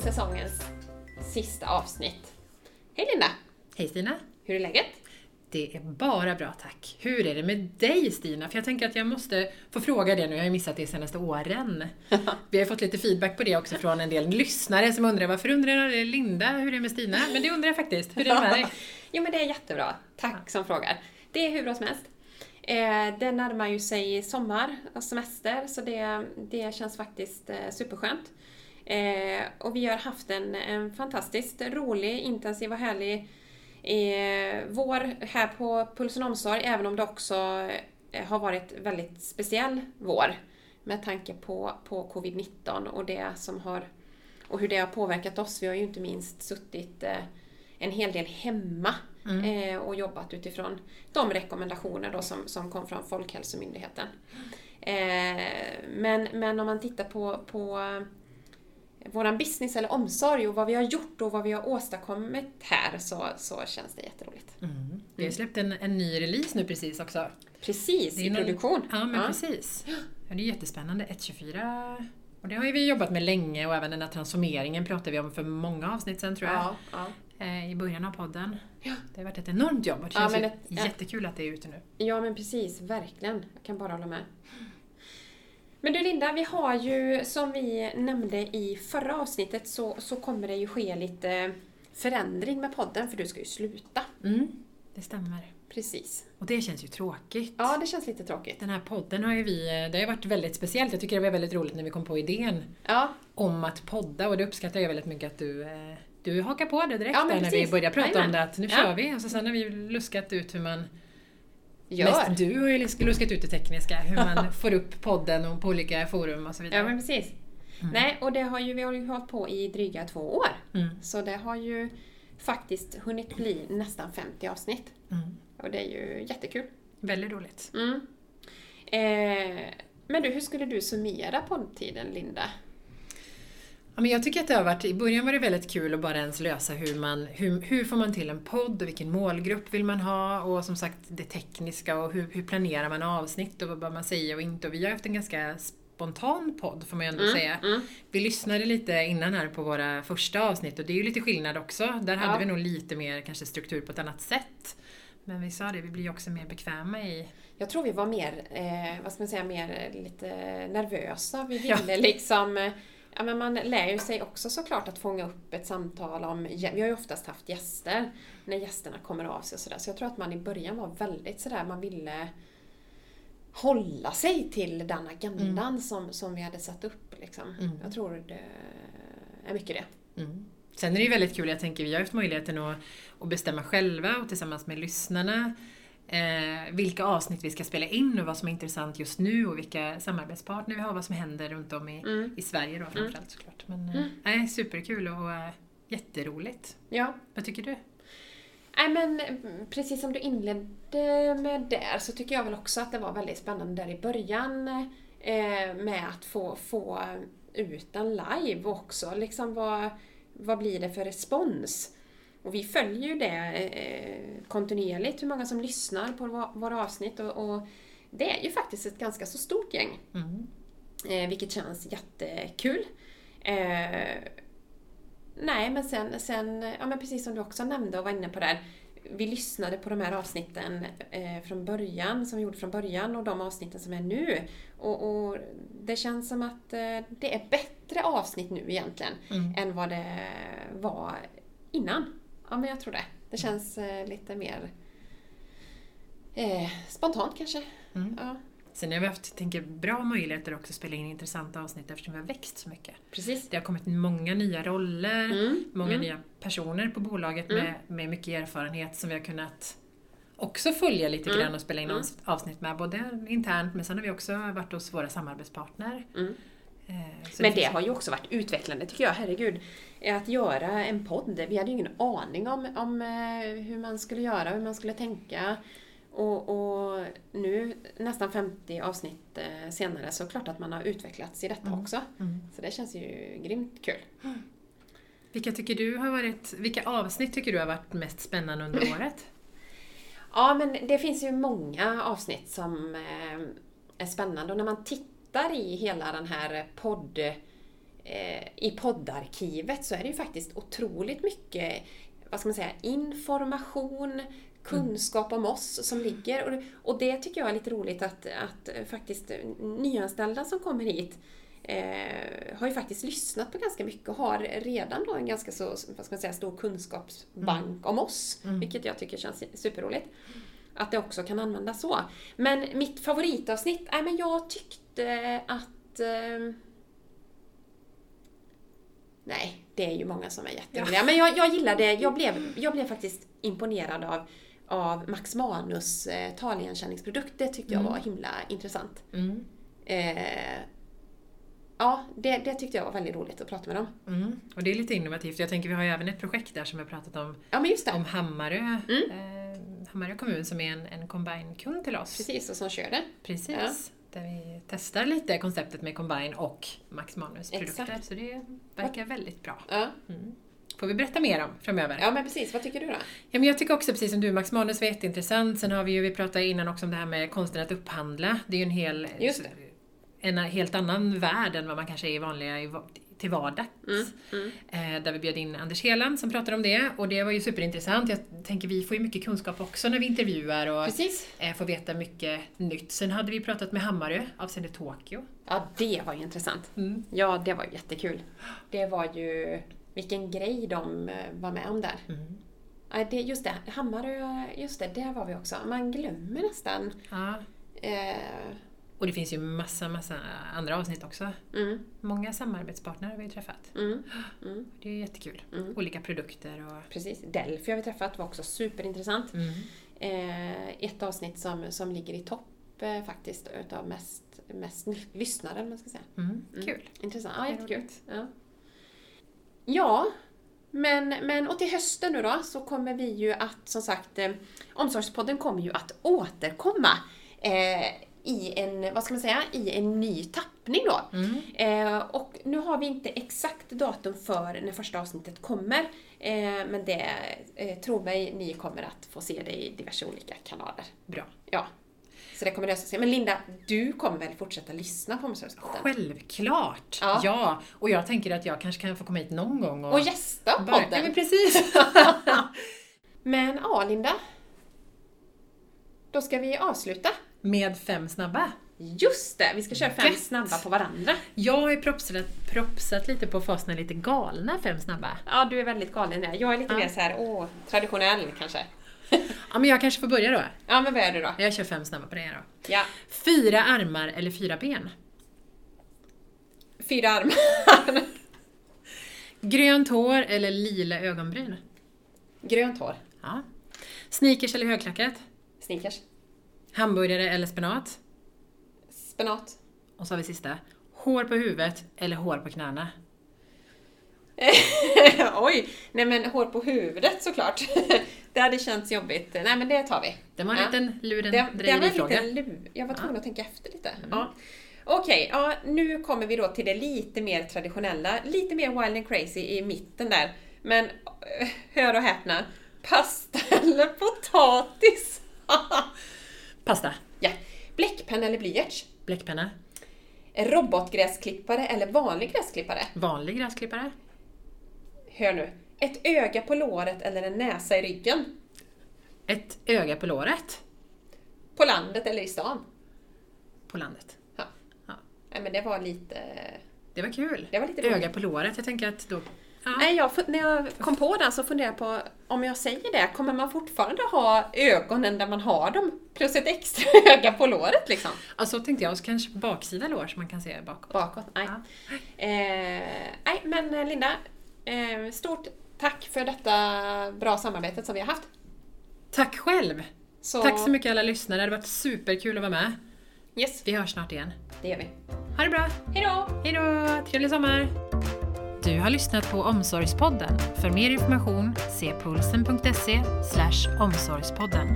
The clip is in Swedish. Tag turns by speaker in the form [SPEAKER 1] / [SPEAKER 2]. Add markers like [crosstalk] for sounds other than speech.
[SPEAKER 1] till säsongens sista avsnitt. Hej Linda!
[SPEAKER 2] Hej Stina!
[SPEAKER 1] Hur är läget?
[SPEAKER 2] Det är bara bra tack. Hur är det med dig Stina? För jag tänker att jag måste få fråga det nu, jag har ju missat det de senaste åren. [laughs] Vi har fått lite feedback på det också från en del lyssnare som undrar varför undrar Linda hur är det med Stina? Men det undrar jag faktiskt. Hur är det med dig? [laughs]
[SPEAKER 1] jo men det är jättebra. Tack som frågar. Det är hur bra som helst. Eh, det närmar ju sig sommar och semester så det, det känns faktiskt eh, superskönt. Eh, och vi har haft en, en fantastiskt rolig, intensiv och härlig eh, vår här på Pulsen Omsorg, även om det också eh, har varit väldigt speciell vår med tanke på, på covid-19 och det som har och hur det har påverkat oss. Vi har ju inte minst suttit eh, en hel del hemma mm. eh, och jobbat utifrån de rekommendationer då som, som kom från Folkhälsomyndigheten. Eh, men, men om man tittar på, på våran business eller omsorg och vad vi har gjort och vad vi har åstadkommit här så, så känns det jätteroligt.
[SPEAKER 2] Mm. Vi har släppt en, en ny release nu precis också.
[SPEAKER 1] Precis, i någon, produktion.
[SPEAKER 2] Ja, men ja. precis. Ja, det är jättespännande. 1.24 och det har ju vi jobbat med länge och även den här transformeringen pratade vi om för många avsnitt sen tror jag. Ja, ja. Eh, I början av podden. Ja. Det har varit ett enormt jobb och det känns ja, ett, jättekul att det är ute nu.
[SPEAKER 1] Ja men precis, verkligen. Jag kan bara hålla med. Men du Linda, vi har ju som vi nämnde i förra avsnittet så, så kommer det ju ske lite förändring med podden för du ska ju sluta.
[SPEAKER 2] Mm, det stämmer.
[SPEAKER 1] Precis.
[SPEAKER 2] Och det känns ju tråkigt.
[SPEAKER 1] Ja, det känns lite tråkigt.
[SPEAKER 2] Den här podden har ju vi, det har ju varit väldigt speciellt. Jag tycker det var väldigt roligt när vi kom på idén
[SPEAKER 1] ja.
[SPEAKER 2] om att podda och det uppskattar jag väldigt mycket att du eh, du hakar på det direkt ja, där när vi började prata Amen. om det att nu ja. kör vi och så sen har vi luskat ut hur man Gör. Mest du har ju luskat ut det tekniska, hur man [laughs] får upp podden och på olika forum och så vidare.
[SPEAKER 1] Ja men precis. Mm. Nej, och det har ju, vi har ju hållit på i dryga två år. Mm. Så det har ju faktiskt hunnit bli nästan 50 avsnitt. Mm. Och det är ju jättekul.
[SPEAKER 2] Väldigt roligt.
[SPEAKER 1] Mm. Eh, men du, hur skulle du summera poddtiden, Linda?
[SPEAKER 2] Ja, men jag tycker att det har varit, i början var det väldigt kul att bara ens lösa hur man, hur, hur får man till en podd och vilken målgrupp vill man ha och som sagt det tekniska och hur, hur planerar man avsnitt och vad bör man säga och inte. Och vi har haft en ganska spontan podd får man ju ändå mm, säga. Mm. Vi lyssnade lite innan här på våra första avsnitt och det är ju lite skillnad också. Där hade vi nog lite mer kanske struktur på ett annat sätt. Men vi sa det, vi blir ju också mer bekväma i...
[SPEAKER 1] Jag tror vi var mer, eh, vad ska man säga, mer lite nervösa. Vi ville ja. liksom Ja, men man lär ju sig också såklart att fånga upp ett samtal om, vi har ju oftast haft gäster, när gästerna kommer av sig och sådär. Så jag tror att man i början var väldigt sådär, man ville hålla sig till den agendan mm. som, som vi hade satt upp. Liksom. Mm. Jag tror det är mycket det.
[SPEAKER 2] Mm. Sen är det ju väldigt kul, jag tänker vi har haft möjligheten att, att bestämma själva och tillsammans med lyssnarna eh, vilka avsnitt vi ska spela in och vad som är intressant just nu och vilka samarbetspartner vi har, vad som händer runt om i, mm. i Sverige då framförallt mm. såklart. Men eh, mm. superkul och eh, jätteroligt.
[SPEAKER 1] Ja.
[SPEAKER 2] Vad tycker du?
[SPEAKER 1] Nej men precis som du inledde med där så tycker jag väl också att det var väldigt spännande där i början eh, med att få, få ut den live också. Liksom vad, vad blir det för respons? Och vi följer ju det eh, kontinuerligt, hur många som lyssnar på våra avsnitt. Och, det är ju faktiskt ett ganska så stort gäng. Mm. Eh, vilket känns jättekul. Eh, nej, men sen, sen, ja men precis som du också nämnde och var inne på där. Vi lyssnade på de här avsnitten från början, som vi gjorde från början och de avsnitten som är nu. Och, och det känns som att det är bättre avsnitt nu egentligen mm. än vad det var innan. Ja, men jag tror det. Det känns eh, lite mer eh, spontant kanske. Mm. Ja.
[SPEAKER 2] Sen har vi haft tänker, bra möjligheter också att spela in intressanta avsnitt eftersom vi har växt så mycket.
[SPEAKER 1] Precis.
[SPEAKER 2] Det har kommit många nya roller, mm. många mm. nya personer på bolaget mm. med, med mycket erfarenhet som vi har kunnat också följa lite mm. grann och spela in mm. avsnitt med, både internt men sen har vi också varit hos våra samarbetspartner.
[SPEAKER 1] Eh, men det har ju också varit utvecklande tycker jag, herregud att göra en podd. Vi hade ju ingen aning om, om eh, hur man skulle göra, hur man skulle tänka. Och, och nu nästan 50 avsnitt eh, senare så är det klart att man har utvecklats i detta mm. också. Mm. Så det känns ju grymt kul. Mm.
[SPEAKER 2] Vilka, tycker du har varit, vilka avsnitt tycker du har varit mest spännande under [laughs] året?
[SPEAKER 1] Ja, men det finns ju många avsnitt som är spännande och när man tittar i hela den här podd eh, i poddarkivet så är det ju faktiskt otroligt mycket vad ska man säga, information, kunskap om oss som ligger. Och, och det tycker jag är lite roligt att, att faktiskt nyanställda som kommer hit eh, har ju faktiskt lyssnat på ganska mycket och har redan då en ganska så, vad ska man säga, stor kunskapsbank mm. om oss. Mm. Vilket jag tycker känns superroligt. Att det också kan användas så. Men mitt favoritavsnitt, nej men jag tyckte att eh, Nej, det är ju många som är jätteroliga. Ja. Men jag, jag gillade, jag [laughs] blev, jag blev faktiskt imponerad av, av Max Manus eh, taligenkänningsprodukt. Det tyckte jag mm. var himla intressant. Mm. Eh, ja, det, det tyckte jag var väldigt roligt att prata med dem.
[SPEAKER 2] Mm. Och det är lite innovativt. Jag tänker vi har ju även ett projekt där som jag pratat om,
[SPEAKER 1] ja, men just det.
[SPEAKER 2] om Hammarö. Mm. Hammarö kommun som är en, en Combine-kund till oss.
[SPEAKER 1] Precis, och som kör det.
[SPEAKER 2] Precis. Ja. Där vi testar lite konceptet med Combine och Max Manus produkter. Exakt. Så det verkar väldigt bra. Ja. Mm får vi berätta mer om framöver.
[SPEAKER 1] Ja men precis, vad tycker du då?
[SPEAKER 2] Ja, men jag tycker också precis som du, Max Manus var jätteintressant. Sen har vi ju, vi pratade innan också om det här med konsten att upphandla. Det är ju en hel en helt annan värld än vad man kanske är i vanliga till vardags. Mm, mm. Eh, där vi bjöd in Anders Heland som pratade om det och det var ju superintressant. Jag tänker vi får ju mycket kunskap också när vi intervjuar och. Eh, får veta mycket nytt. Sen hade vi pratat med Hammarö avseende Tokyo.
[SPEAKER 1] Ja, det var ju intressant. Mm. Ja, det var jättekul. Det var ju, vilken grej de eh, var med om där. Mm. det, just det, Hammarö, just det, där var vi också. Man glömmer nästan. Ja.
[SPEAKER 2] Eh, och det finns ju massa, massa andra avsnitt också. Mm. Många samarbetspartner har vi träffat. Mm. Mm. Det är jättekul. Mm. Olika produkter och...
[SPEAKER 1] Precis. Delphi har vi träffat, var också superintressant. Mm. Eh, ett avsnitt som, som ligger i topp eh, faktiskt utav mest, mest lyssnare, man ska säga.
[SPEAKER 2] Mm. Kul.
[SPEAKER 1] Intressant. Ja, jättekul. Ja. ja, men, men och till hösten nu då så kommer vi ju att, som sagt, eh, Omsorgspodden kommer ju att återkomma. Eh, i en, vad ska man säga, i en ny tappning då. Mm. Eh, och nu har vi inte exakt datum för när första avsnittet kommer. Eh, men det, eh, tro mig, ni kommer att få se det i diverse olika kanaler.
[SPEAKER 2] Bra.
[SPEAKER 1] Ja. Så det kommer lösa sig. Men Linda, du kommer väl fortsätta lyssna på Omsorgspodden?
[SPEAKER 2] Självklart! Ja. ja. Och jag tänker att jag kanske kan få komma hit någon gång
[SPEAKER 1] och... Och gästa podden! Ja,
[SPEAKER 2] men precis! [laughs]
[SPEAKER 1] men ja, Linda. Då ska vi avsluta.
[SPEAKER 2] Med fem snabba.
[SPEAKER 1] Just det! Vi ska köra fem Gött. snabba på varandra.
[SPEAKER 2] Jag har ju propsat, propsat lite på fasen lite galna fem snabba.
[SPEAKER 1] Ja, du är väldigt galen där. Jag är lite ja. mer så här, åh, traditionell kanske.
[SPEAKER 2] ja, men jag kanske får börja då.
[SPEAKER 1] Ja, men börjar du då.
[SPEAKER 2] Jag kör fem snabba på det då.
[SPEAKER 1] Ja.
[SPEAKER 2] Fyra armar eller fyra ben?
[SPEAKER 1] Fyra armar. [laughs]
[SPEAKER 2] Grönt hår eller lila ögonbryn?
[SPEAKER 1] Grönt hår.
[SPEAKER 2] Ja. Sneakers eller högklackat?
[SPEAKER 1] Sneakers.
[SPEAKER 2] Hamburgare eller spenat?
[SPEAKER 1] Spenat.
[SPEAKER 2] Och så har vi sista. Hår på huvudet eller hår på knäna? [laughs]
[SPEAKER 1] Oj! Nej men hår på huvudet såklart. [laughs] det hade känts jobbigt. Nej men det tar vi.
[SPEAKER 2] Det var en ja. liten lurendrejerifråga.
[SPEAKER 1] Jag var tvungen ja. att tänka efter lite. Mm. Ja. Okej, okay, ja, nu kommer vi då till det lite mer traditionella. Lite mer wild and crazy i mitten där. Men eh, hör och häpna. Pasta [laughs] eller potatis?
[SPEAKER 2] Pasta.
[SPEAKER 1] Ja. Bläckpenna eller blyerts?
[SPEAKER 2] Bläckpenna.
[SPEAKER 1] Robotgräsklippare eller vanlig gräsklippare?
[SPEAKER 2] Vanlig gräsklippare.
[SPEAKER 1] Hör nu. Ett öga på låret eller en näsa i ryggen?
[SPEAKER 2] Ett öga på låret.
[SPEAKER 1] På landet eller i stan?
[SPEAKER 2] På landet.
[SPEAKER 1] Ja. ja. Nej men det var lite...
[SPEAKER 2] Det var kul.
[SPEAKER 1] Det var lite
[SPEAKER 2] Öga på låret. Jag tänker att då
[SPEAKER 1] Ja. Nej, jag, när jag kom på den så funderade jag på, om jag säger det, kommer man fortfarande ha ögonen där man har dem, plus ett extra [laughs] öga på låret liksom?
[SPEAKER 2] Ja, så tänkte jag. Och så kanske baksida lår så man kan se bakåt.
[SPEAKER 1] Bakåt, nej. Ja. Eh, nej, men eh, Linda, eh, stort tack för detta bra samarbetet som vi har haft.
[SPEAKER 2] Tack själv! Så... Tack så mycket alla lyssnare, det har varit superkul att vara med.
[SPEAKER 1] Yes.
[SPEAKER 2] Vi hörs snart igen.
[SPEAKER 1] Det gör vi.
[SPEAKER 2] Ha det bra!
[SPEAKER 1] Hejdå!
[SPEAKER 2] Hejdå! Trevlig sommar! Du har lyssnat på Omsorgspodden. För mer information se pulsen.se omsorgspodden.